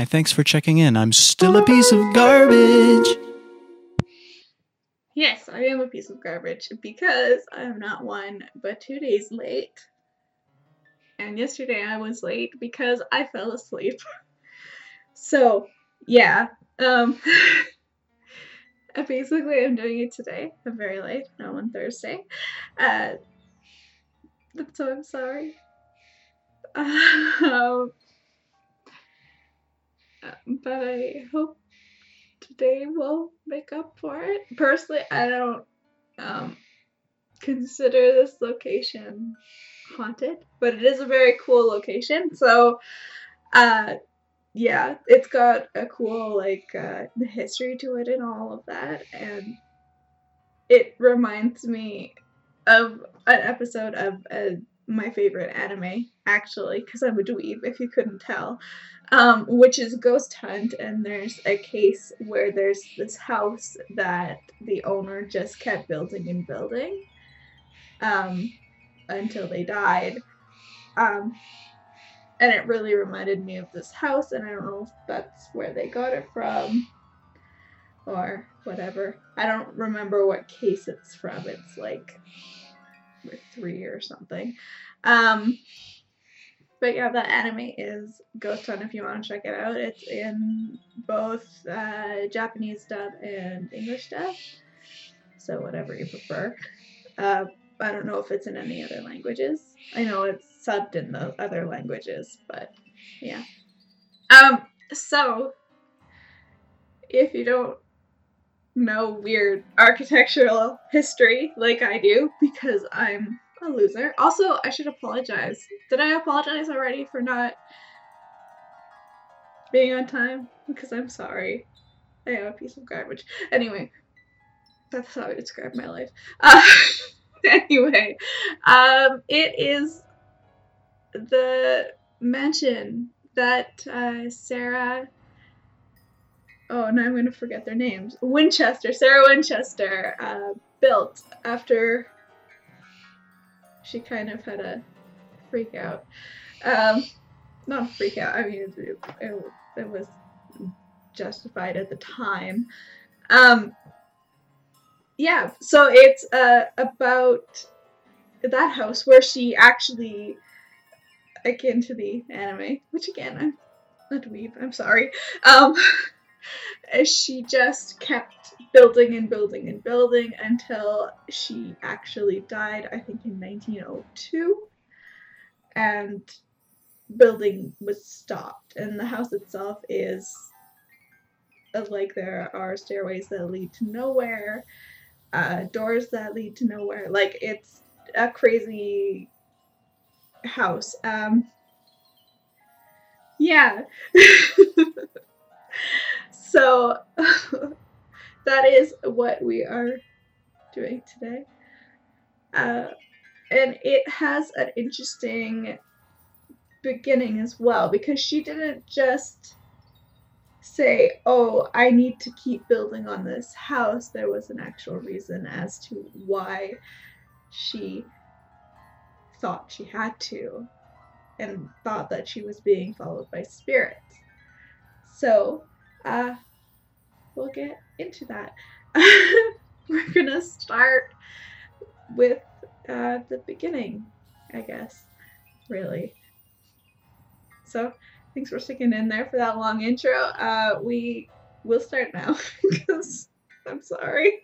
Hi, thanks for checking in. I'm still a piece of garbage. Yes, I am a piece of garbage because I am not one but two days late. And yesterday I was late because I fell asleep. so, yeah. Um basically I'm doing it today. I'm very late, no on Thursday. Uh so I'm sorry. Um, but I hope today will make up for it. Personally, I don't um, consider this location haunted, but it is a very cool location. So, uh, yeah, it's got a cool like uh, history to it and all of that, and it reminds me of an episode of uh, my favorite anime actually, because I'm a dweeb if you couldn't tell, um, which is Ghost Hunt, and there's a case where there's this house that the owner just kept building and building um, until they died. Um, and it really reminded me of this house, and I don't know if that's where they got it from or whatever. I don't remember what case it's from. It's like three or something. Um, but yeah, that anime is Ghost Hunt if you want to check it out. It's in both uh, Japanese dub and English dub. So whatever you prefer. Uh, I don't know if it's in any other languages. I know it's subbed in the other languages, but yeah. Um, so if you don't know weird architectural history like I do, because I'm a loser. Also, I should apologize. Did I apologize already for not being on time? Because I'm sorry. I am a piece of garbage. Anyway, that's how I describe my life. Uh, anyway, um, it is the mansion that uh, Sarah. Oh, now I'm going to forget their names. Winchester, Sarah Winchester, uh, built after she kind of had a freak out. Um, not a freak out. I mean, it, it, it was justified at the time. Um, yeah, so it's uh, about that house where she actually, akin to the anime, which again, I'm not weep. I'm sorry. Um, she just kept building and building and building until she actually died, I think in 1902. And building was stopped. And the house itself is uh, like there are stairways that lead to nowhere, uh, doors that lead to nowhere. Like it's a crazy house. Um, yeah. so that is what we are doing today. Uh, and it has an interesting beginning as well because she didn't just say, Oh, I need to keep building on this house. There was an actual reason as to why she thought she had to and thought that she was being followed by spirits. So, uh, we'll get into that. We're gonna start with uh, the beginning, I guess, really. So, thanks for sticking in there for that long intro. Uh, we will start now because I'm sorry.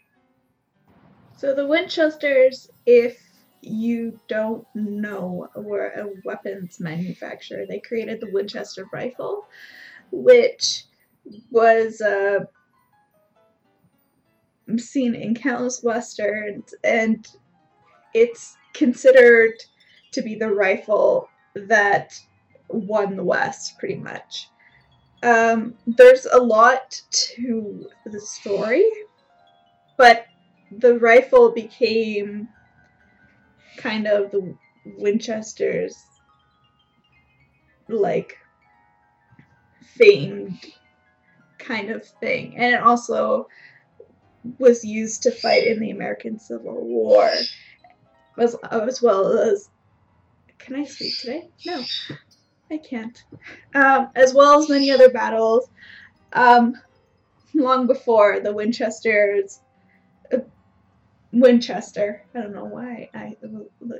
So, the Winchesters, if you don't know, were a weapons manufacturer. They created the Winchester rifle, which was uh, seen in countless westerns, and it's considered to be the rifle that won the West, pretty much. Um, there's a lot to the story, but the rifle became kind of the Winchester's like famed kind of thing. And it also was used to fight in the American Civil War, as, as well as. Can I speak today? No. I can't. Um, as well as many other battles. Um, long before the Winchesters. Uh, Winchester. I don't know why. I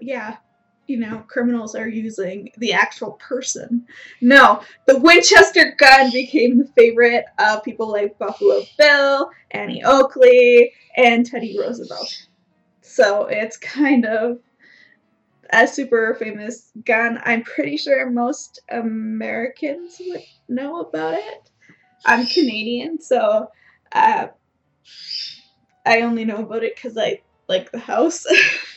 yeah, you know, criminals are using the actual person. No, the Winchester gun became the favorite of people like Buffalo Bill, Annie Oakley, and Teddy Roosevelt. So it's kind of a super famous gun. I'm pretty sure most Americans would know about it. I'm Canadian, so uh, I only know about it because I like the house.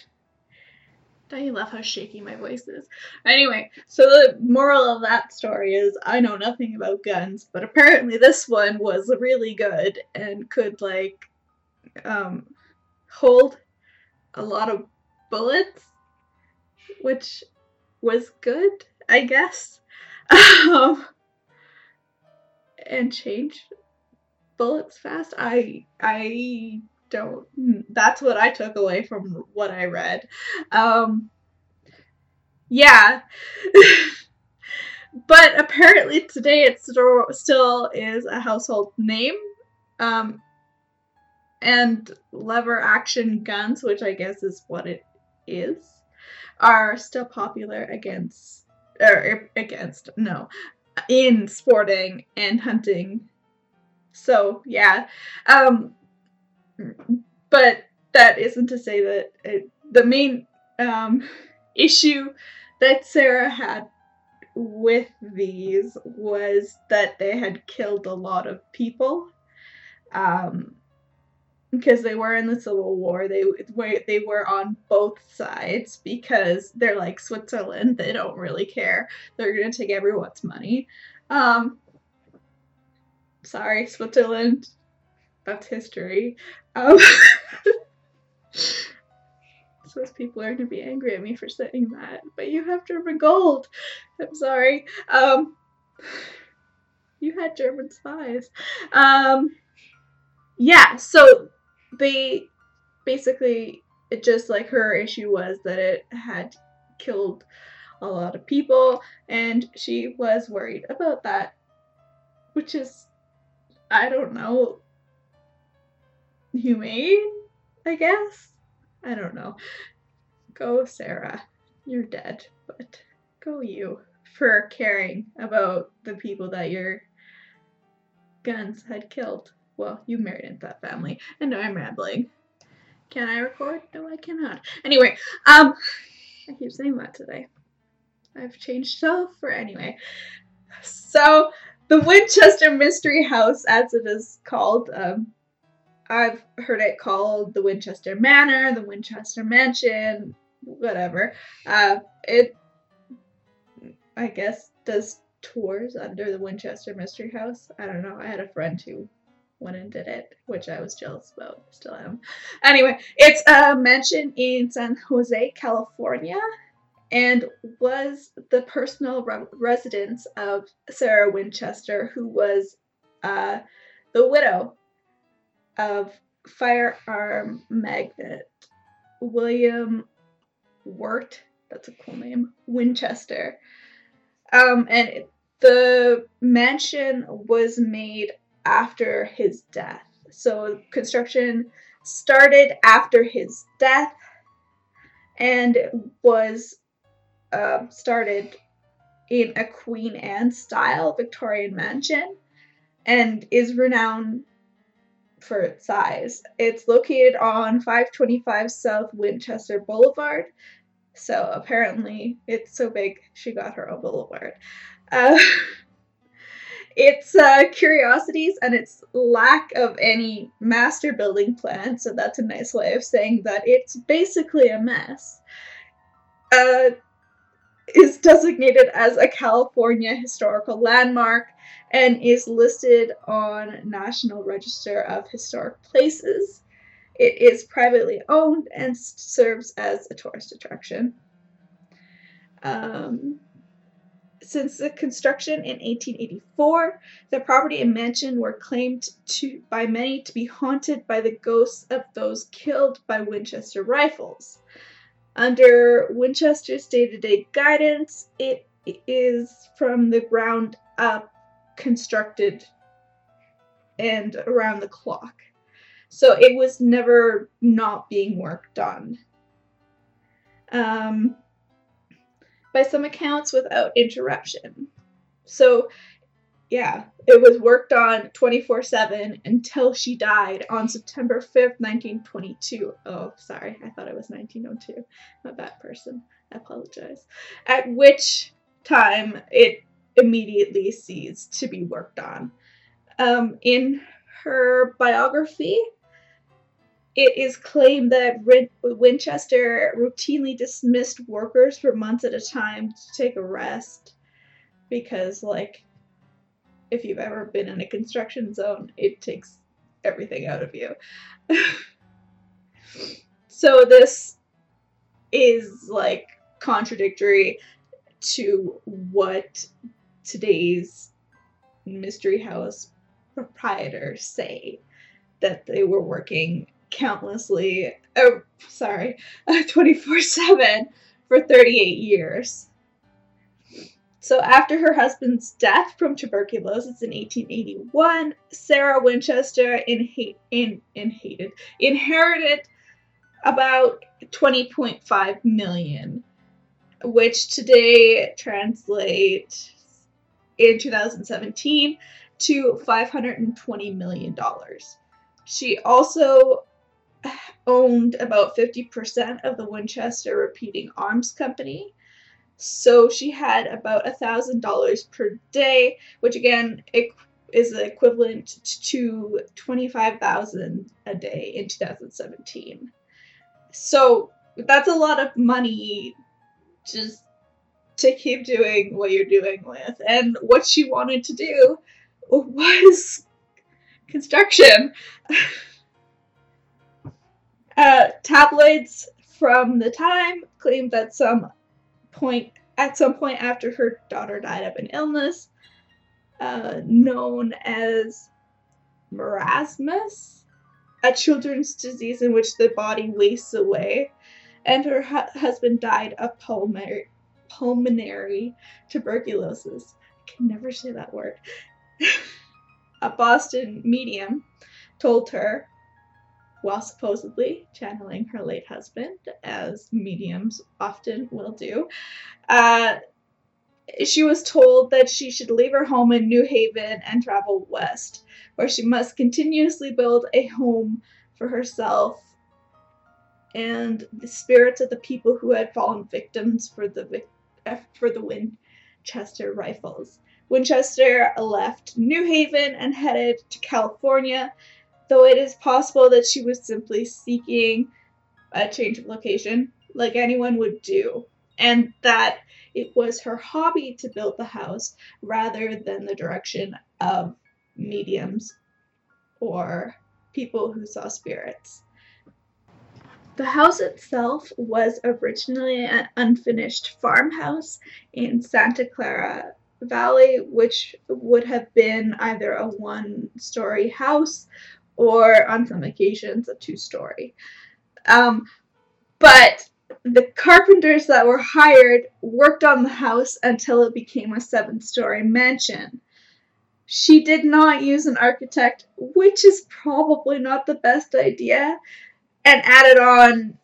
Don't you love how shaky my voice is? Anyway, so the moral of that story is I know nothing about guns, but apparently this one was really good and could like um, hold a lot of bullets, which was good, I guess. Um, and change bullets fast. I I don't. That's what I took away from what I read. Um, yeah. but apparently today it still is a household name. Um, and lever action guns, which I guess is what it is, are still popular against or against no in sporting and hunting. So yeah, um, but that isn't to say that it, the main um, issue that Sarah had with these was that they had killed a lot of people. Um, because they were in the Civil War. They they were on both sides because they're like Switzerland. They don't really care. They're gonna take everyone's money. Um, sorry, Switzerland. That's history. Um, Swiss people are gonna be angry at me for saying that, but you have German gold. I'm sorry. Um, you had German spies. Um, yeah, so they basically it just like her issue was that it had killed a lot of people and she was worried about that which is i don't know humane i guess i don't know go sarah you're dead but go you for caring about the people that your guns had killed well, you married into that family. And I'm rambling. Can I record? No, I cannot. Anyway, um, I keep saying that today. I've changed so for anyway. So, the Winchester Mystery House, as it is called, um, I've heard it called the Winchester Manor, the Winchester Mansion, whatever. Uh, it, I guess, does tours under the Winchester Mystery House. I don't know. I had a friend who went and did it, which I was jealous about. Still am. Anyway, it's a mansion in San Jose, California, and was the personal re- residence of Sarah Winchester, who was uh, the widow of firearm magnate William Wirt. That's a cool name. Winchester. Um, and the mansion was made after his death. So construction started after his death and was uh, started in a Queen Anne style Victorian mansion and is renowned for its size. It's located on 525 South Winchester Boulevard. So apparently it's so big she got her own boulevard. Uh, its uh, curiosities and its lack of any master building plan, so that's a nice way of saying that it's basically a mess, uh, is designated as a California historical landmark and is listed on National Register of Historic Places. It is privately owned and serves as a tourist attraction. Um, since the construction in 1884, the property and mansion were claimed to, by many to be haunted by the ghosts of those killed by Winchester rifles. Under Winchester's day to day guidance, it is from the ground up constructed and around the clock. So it was never not being worked on. Um, by some accounts, without interruption. So, yeah, it was worked on 24 7 until she died on September 5th, 1922. Oh, sorry, I thought it was 1902. I'm a bad person. I apologize. At which time it immediately ceased to be worked on. Um, in her biography, it is claimed that Winchester routinely dismissed workers for months at a time to take a rest because, like, if you've ever been in a construction zone, it takes everything out of you. so, this is like contradictory to what today's mystery house proprietors say that they were working countlessly, oh, sorry, 24 7 for 38 years. So, after her husband's death from tuberculosis in 1881, Sarah Winchester in, in, in hated, inherited about 20.5 million, which today translates in 2017 to 520 million dollars. She also owned about 50% of the Winchester Repeating Arms Company. So she had about a thousand dollars per day, which again is equivalent to twenty five thousand a day in two thousand seventeen. So that's a lot of money, just to keep doing what you're doing with. And what she wanted to do was construction. Uh, tabloids from the time claimed that some point at some point after her daughter died of an illness uh, known as marasmus, a children's disease in which the body wastes away, and her hu- husband died of pulmonary pulmonary tuberculosis. I can never say that word. a Boston medium told her while supposedly channeling her late husband, as mediums often will do. Uh, she was told that she should leave her home in New Haven and travel west, where she must continuously build a home for herself and the spirits of the people who had fallen victims for the uh, for the Winchester rifles. Winchester left New Haven and headed to California though it is possible that she was simply seeking a change of location, like anyone would do, and that it was her hobby to build the house rather than the direction of mediums or people who saw spirits. The house itself was originally an unfinished farmhouse in Santa Clara Valley, which would have been either a one story house or on some occasions a two story. Um, but the carpenters that were hired worked on the house until it became a seven story mansion. She did not use an architect, which is probably not the best idea, and added on,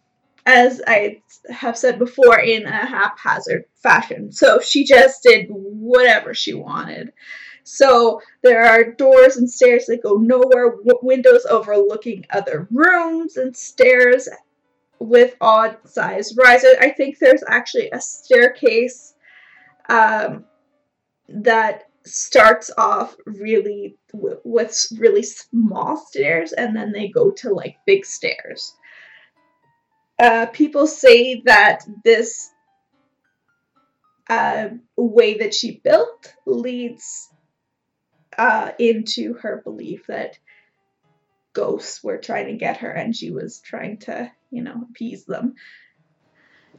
as I have said before, in a haphazard fashion. So she just did whatever she wanted. So there are doors and stairs that go nowhere, w- windows overlooking other rooms, and stairs with odd size rises. I think there's actually a staircase um, that starts off really w- with really small stairs and then they go to like big stairs. Uh, people say that this uh, way that she built leads uh, into her belief that ghosts were trying to get her and she was trying to, you know, appease them.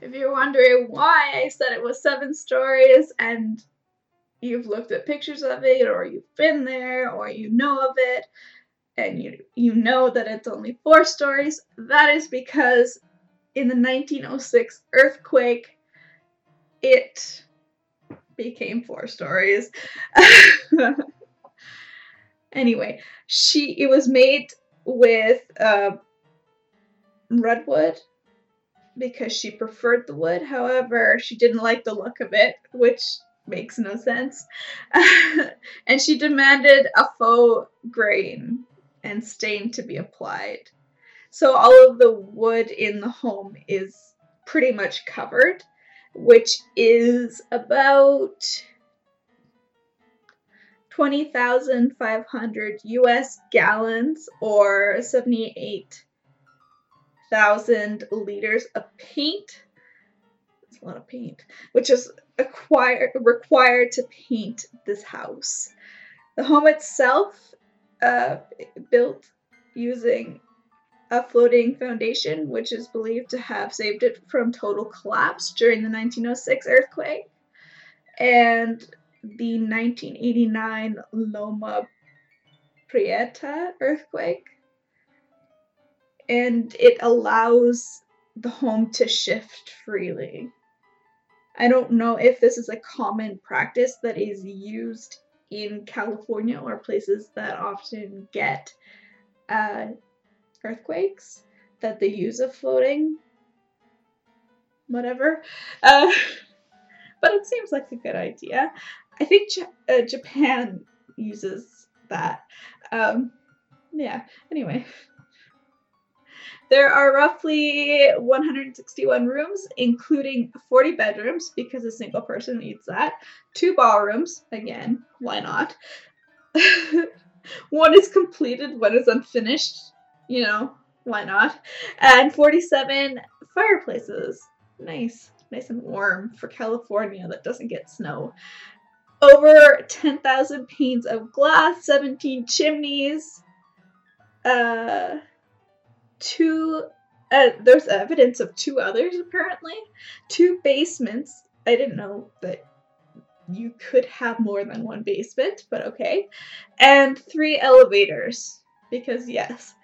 If you're wondering why I said it was seven stories and you've looked at pictures of it or you've been there or you know of it and you you know that it's only four stories, that is because in the 1906 earthquake it became four stories. anyway, she it was made with uh, redwood because she preferred the wood. However, she didn't like the look of it, which makes no sense. and she demanded a faux grain and stain to be applied. So all of the wood in the home is pretty much covered, which is about 20,500 US gallons or 78,000 liters of paint. That's a lot of paint, which is required to paint this house. The home itself, uh, built using a floating foundation, which is believed to have saved it from total collapse during the 1906 earthquake, and the 1989 Loma Prieta earthquake. And it allows the home to shift freely. I don't know if this is a common practice that is used in California or places that often get uh, earthquakes that they use a floating whatever. Uh, but it seems like a good idea. I think J- uh, Japan uses that. Um, yeah, anyway. There are roughly 161 rooms, including 40 bedrooms, because a single person needs that. Two ballrooms, again, why not? one is completed, one is unfinished, you know, why not? And 47 fireplaces. Nice, nice and warm for California that doesn't get snow. Over 10,000 panes of glass, 17 chimneys, uh, two, uh, there's evidence of two others apparently, two basements. I didn't know that you could have more than one basement, but okay. And three elevators, because yes.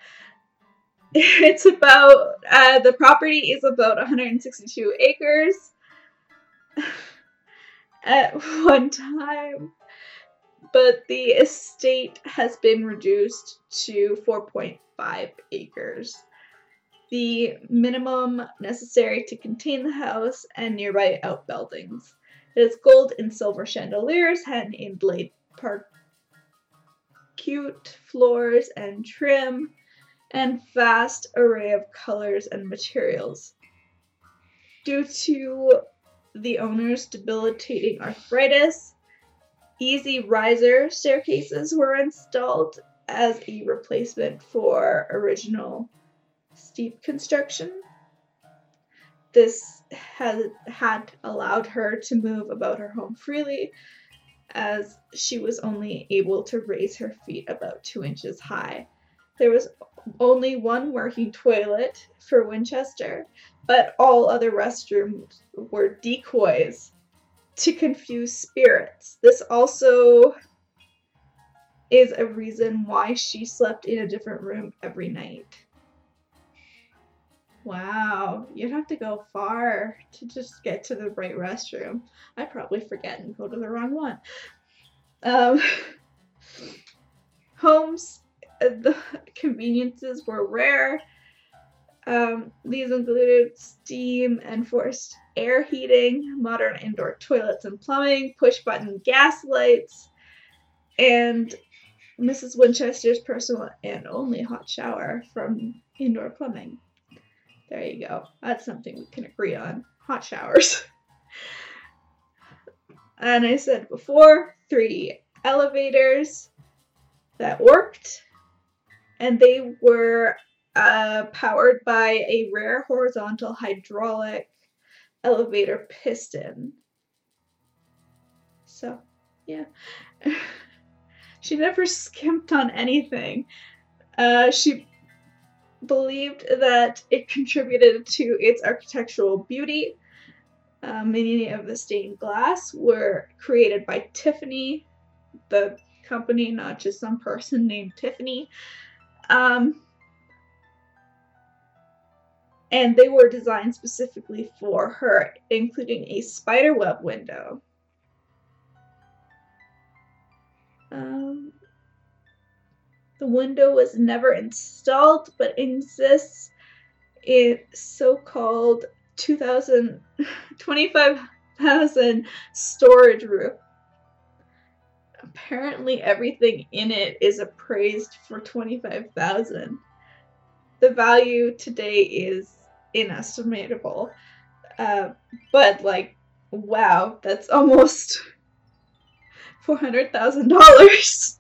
it's about uh, the property is about 162 acres at one time but the estate has been reduced to 4.5 acres the minimum necessary to contain the house and nearby outbuildings it has gold and silver chandeliers hand inlaid parquet floors and trim and vast array of colors and materials. Due to the owner's debilitating arthritis, easy riser staircases were installed as a replacement for original steep construction. This had, had allowed her to move about her home freely, as she was only able to raise her feet about two inches high. There was only one working toilet for Winchester, but all other restrooms were decoys to confuse spirits. This also is a reason why she slept in a different room every night. Wow, you'd have to go far to just get to the right restroom. I probably forget and go to the wrong one. Um, Holmes the conveniences were rare. Um, these included steam and forced air heating, modern indoor toilets and plumbing, push button gas lights, and Mrs. Winchester's personal and only hot shower from indoor plumbing. There you go. That's something we can agree on. Hot showers. and I said before, three elevators that worked and they were uh, powered by a rare horizontal hydraulic elevator piston. So, yeah. she never skimped on anything. Uh, she believed that it contributed to its architectural beauty. Uh, many of the stained glass were created by Tiffany, the company, not just some person named Tiffany. Um, and they were designed specifically for her, including a spiderweb window. Um, the window was never installed but exists in so called 2,000, 25,000 storage room. Apparently, everything in it is appraised for 25,000. The value today is inestimable. Uh, but like wow, that's almost $400,000.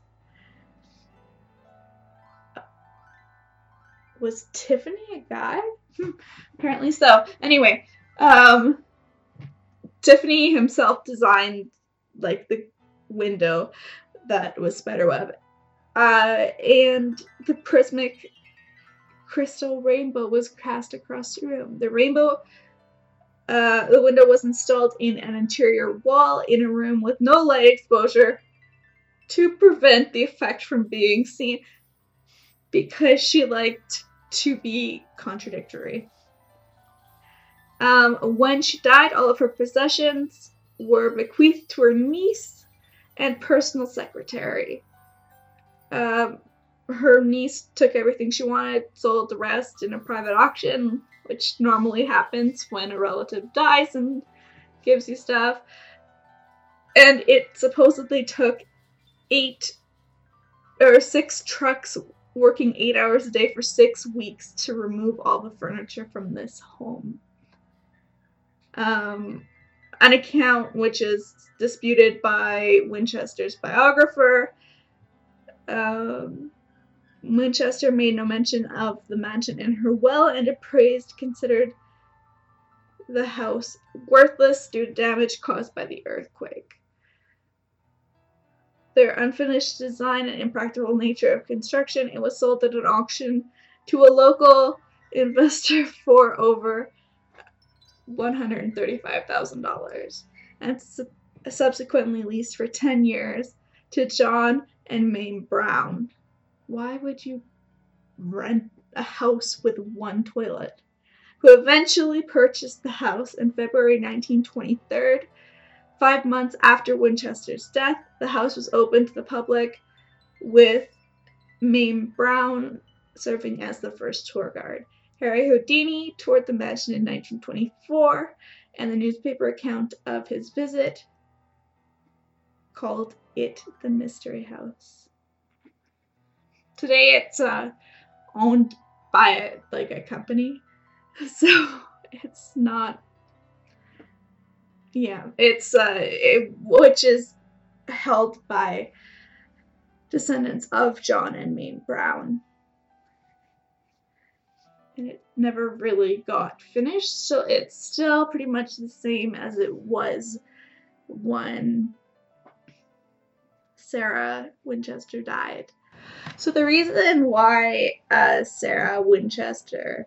Was Tiffany a guy? Hmm, apparently so. Anyway, um, Tiffany himself designed like the window that was spiderweb. Uh, and the prismatic crystal rainbow was cast across the room. The rainbow uh, the window was installed in an interior wall in a room with no light exposure to prevent the effect from being seen because she liked to be contradictory. Um, when she died, all of her possessions were bequeathed to her niece and personal secretary. Um, her niece took everything she wanted, sold the rest in a private auction, which normally happens when a relative dies and gives you stuff. And it supposedly took eight or six trucks working eight hours a day for six weeks to remove all the furniture from this home. Um, an account which is disputed by Winchester's biographer. Um, Winchester made no mention of the mansion in her will and appraised considered the house worthless due to damage caused by the earthquake. Their unfinished design and impractical nature of construction, it was sold at an auction to a local investor for over $135,000 and su- subsequently leased for 10 years to John and Mayme Brown. Why would you rent a house with one toilet? Who eventually purchased the house in February 1923. Five months after Winchester's death, the house was opened to the public with Mayme Brown serving as the first tour guide. Harry Houdini toured the mansion in 1924, and the newspaper account of his visit called it the Mystery House. Today it's uh, owned by like a company, so it's not. Yeah, it's uh, it, which is held by descendants of John and Mayme Brown and it never really got finished, so it's still pretty much the same as it was when Sarah Winchester died. So the reason why uh, Sarah Winchester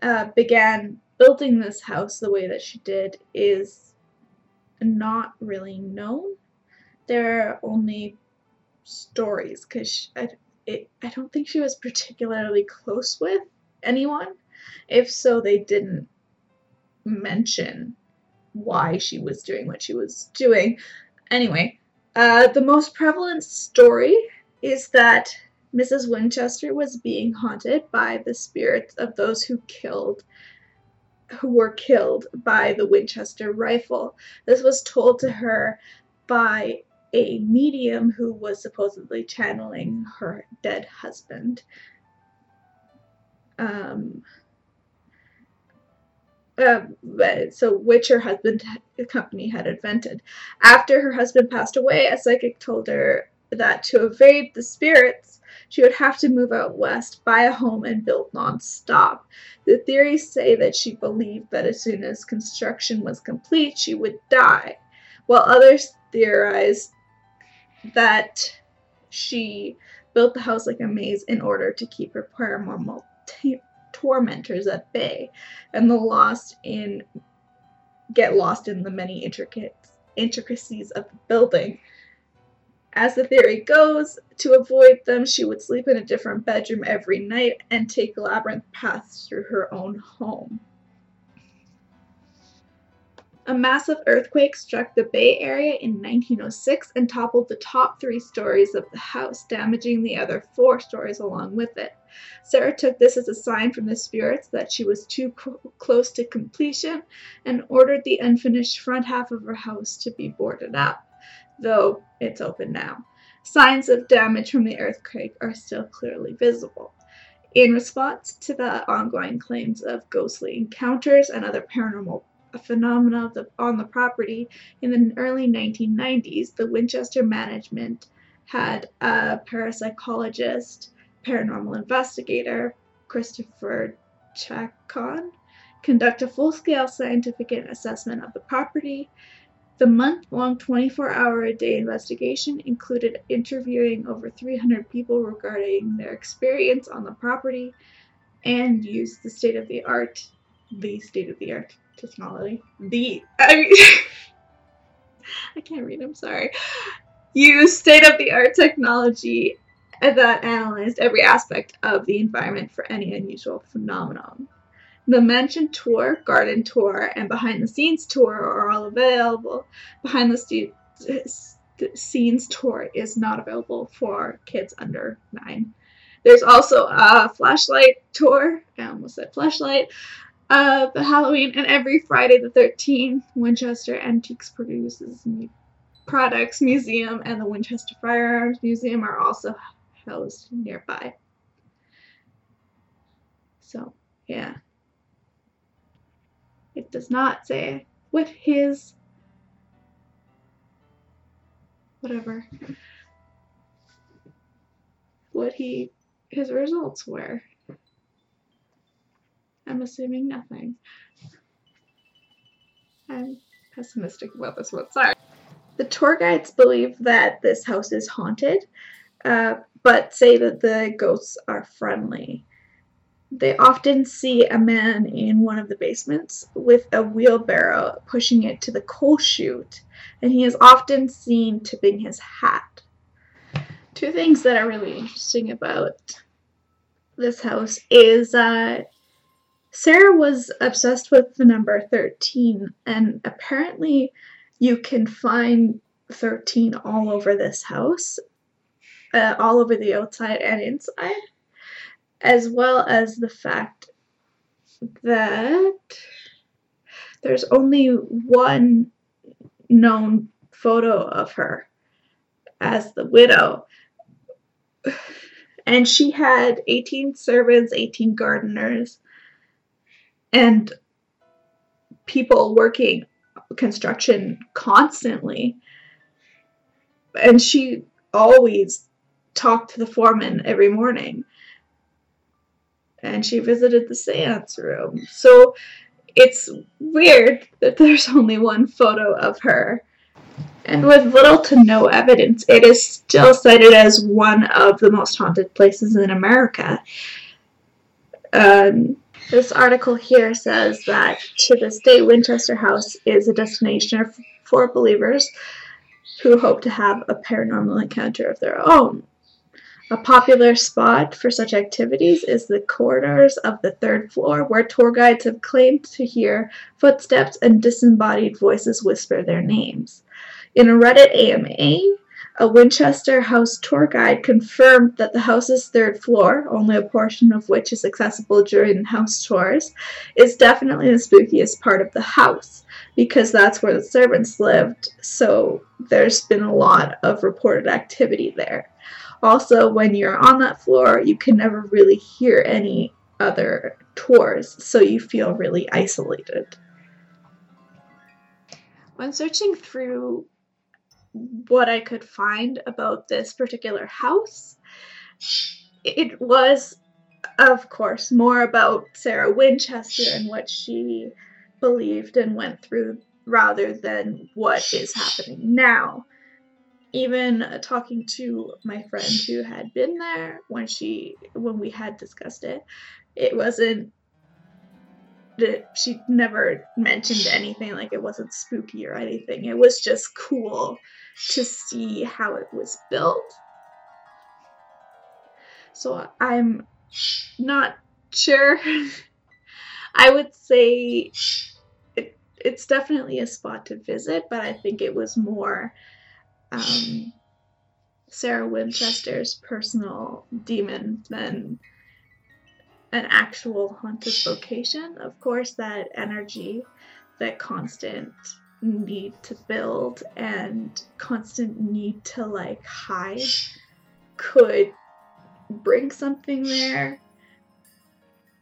uh, began building this house the way that she did is not really known. There are only stories because I, I don't think she was particularly close with anyone? If so, they didn't mention why she was doing what she was doing. Anyway, uh, the most prevalent story is that Mrs. Winchester was being haunted by the spirits of those who killed who were killed by the Winchester rifle. This was told to her by a medium who was supposedly channeling her dead husband um, uh, so which her husband company had invented. After her husband passed away, a psychic told her that to evade the spirits, she would have to move out west, buy a home, and build nonstop. The theories say that she believed that as soon as construction was complete, she would die, while others theorize that she built the house like a maze in order to keep her paranormal t- tormentors at bay, and the lost in get lost in the many intricate intricacies of the building. As the theory goes, to avoid them, she would sleep in a different bedroom every night and take labyrinth paths through her own home. A massive earthquake struck the Bay Area in 1906 and toppled the top three stories of the house, damaging the other four stories along with it. Sarah took this as a sign from the spirits that she was too co- close to completion and ordered the unfinished front half of her house to be boarded up, though it's open now. Signs of damage from the earthquake are still clearly visible. In response to the ongoing claims of ghostly encounters and other paranormal phenomena on the property in the early 1990s, the Winchester management had a parapsychologist, paranormal investigator, Christopher Chacon, conduct a full scale scientific assessment of the property. The month long 24 hour a day investigation included interviewing over 300 people regarding their experience on the property and used the state of the art, the state of the art technology. The I mean, I can't read. I'm sorry. Use state of the art technology that analyzed every aspect of the environment for any unusual phenomenon. The mansion tour, garden tour, and behind the scenes tour are all available. Behind the scenes tour is not available for kids under nine. There's also a flashlight tour. I almost said flashlight uh, the Halloween and every Friday the 13th, Winchester Antiques produces new products museum and the Winchester Firearms Museum are also housed nearby. So, yeah. It does not say what his whatever what he his results were. I'm assuming nothing. I'm pessimistic about this one. Sorry. The tour guides believe that this house is haunted, uh, but say that the ghosts are friendly. They often see a man in one of the basements with a wheelbarrow pushing it to the coal chute, and he is often seen tipping his hat. Two things that are really interesting about this house is uh, Sarah was obsessed with the number 13, and apparently, you can find 13 all over this house, uh, all over the outside and inside, as well as the fact that there's only one known photo of her as the widow. And she had 18 servants, 18 gardeners, and people working construction constantly. And she always talked to the foreman every morning. And she visited the seance room. So it's weird that there's only one photo of her. And with little to no evidence, it is still cited as one of the most haunted places in America. Um, this article here says that to this day, Winchester House is a destination for believers who hope to have a paranormal encounter of their own. A popular spot for such activities is the corridors of the third floor, where tour guides have claimed to hear footsteps and disembodied voices whisper their names. In a Reddit AMA, a Winchester House tour guide confirmed that the house's third floor, only a portion of which is accessible during house tours, is definitely the spookiest part of the house because that's where the servants lived, so there's been a lot of reported activity there. Also, when you're on that floor, you can never really hear any other tours, so you feel really isolated. When searching through what I could find about this particular house. It was, of course, more about Sarah Winchester and what she believed and went through rather than what is happening now. Even talking to my friend who had been there when she when we had discussed it, it wasn't that she never mentioned anything like it wasn't spooky or anything. It was just cool to see how it was built. So I'm not sure. I would say it, it's definitely a spot to visit, but I think it was more um, Sarah Winchester's personal demon than an actual haunted location. Of course, that energy, that constant need to build and constant need to like hide could bring something there.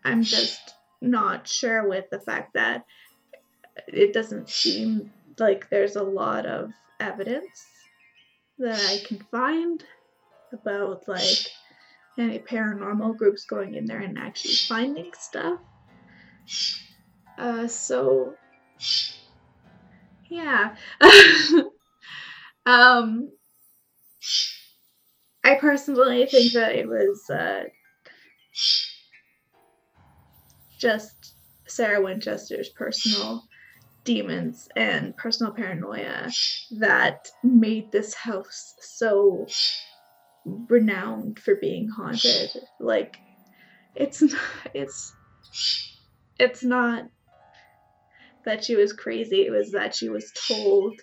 I'm just not sure with the fact that it doesn't seem like there's a lot of evidence that I can find about like any paranormal groups going in there and actually finding stuff. Uh, so yeah. um, I personally think that it was uh, just Sarah Winchester's personal demons and personal paranoia that made this house so renowned for being haunted. Like it's not, it's it's not that she was crazy, it was that she was told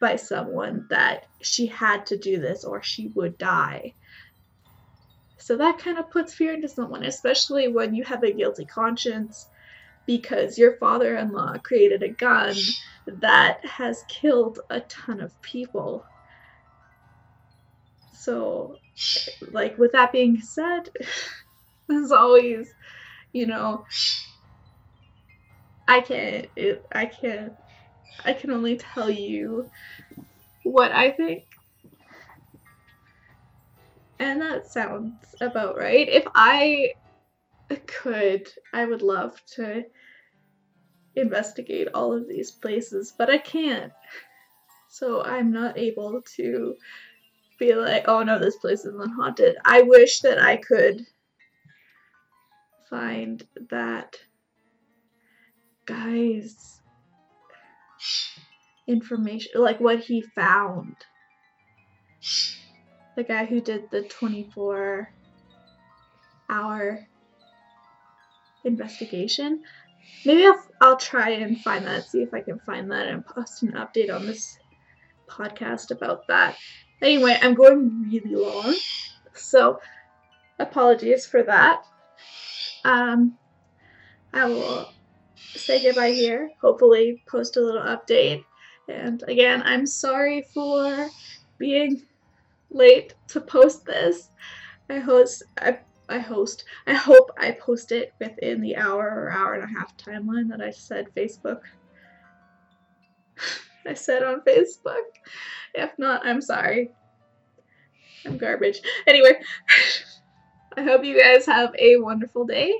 by someone that she had to do this or she would die. So that kind of puts fear into someone, especially when you have a guilty conscience because your father in law created a gun that has killed a ton of people. So, like, with that being said, as always, you know, I can't, it, I can't, I can only tell you what I think. And that sounds about right. If I could, I would love to investigate all of these places, but I can't. So I'm not able to be like, oh no, this place isn't haunted. I wish that I could find that guy's information, like what he found. The guy who did the 24 hour investigation. Maybe I'll, I'll try and find that, see if I can find that and post an update on this podcast about that. Anyway, I'm going really long, so apologies for that. Um, I will say goodbye here. Hopefully, post a little update. And again, I'm sorry for being late to post this. I host I I host. I hope I post it within the hour or hour and a half timeline that I said Facebook. I said on Facebook. If not, I'm sorry. I'm garbage. Anyway, I hope you guys have a wonderful day.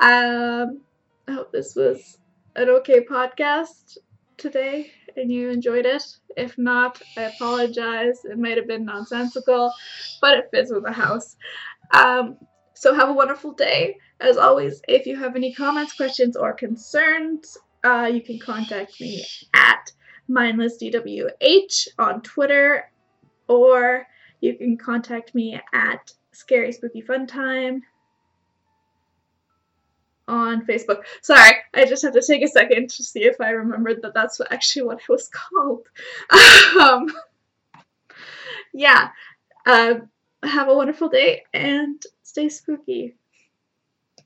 Um, I hope this was an okay podcast today and you enjoyed it. If not, I apologize. It might have been nonsensical, but it fits with the house. Um, so have a wonderful day. As always, if you have any comments, questions, or concerns, uh, you can contact me at mindlessdwh on Twitter, or you can contact me at Scary Spooky Fun Time on Facebook. Sorry, I just have to take a second to see if I remembered that that's actually what it was called. um, yeah. Uh, have a wonderful day and stay spooky.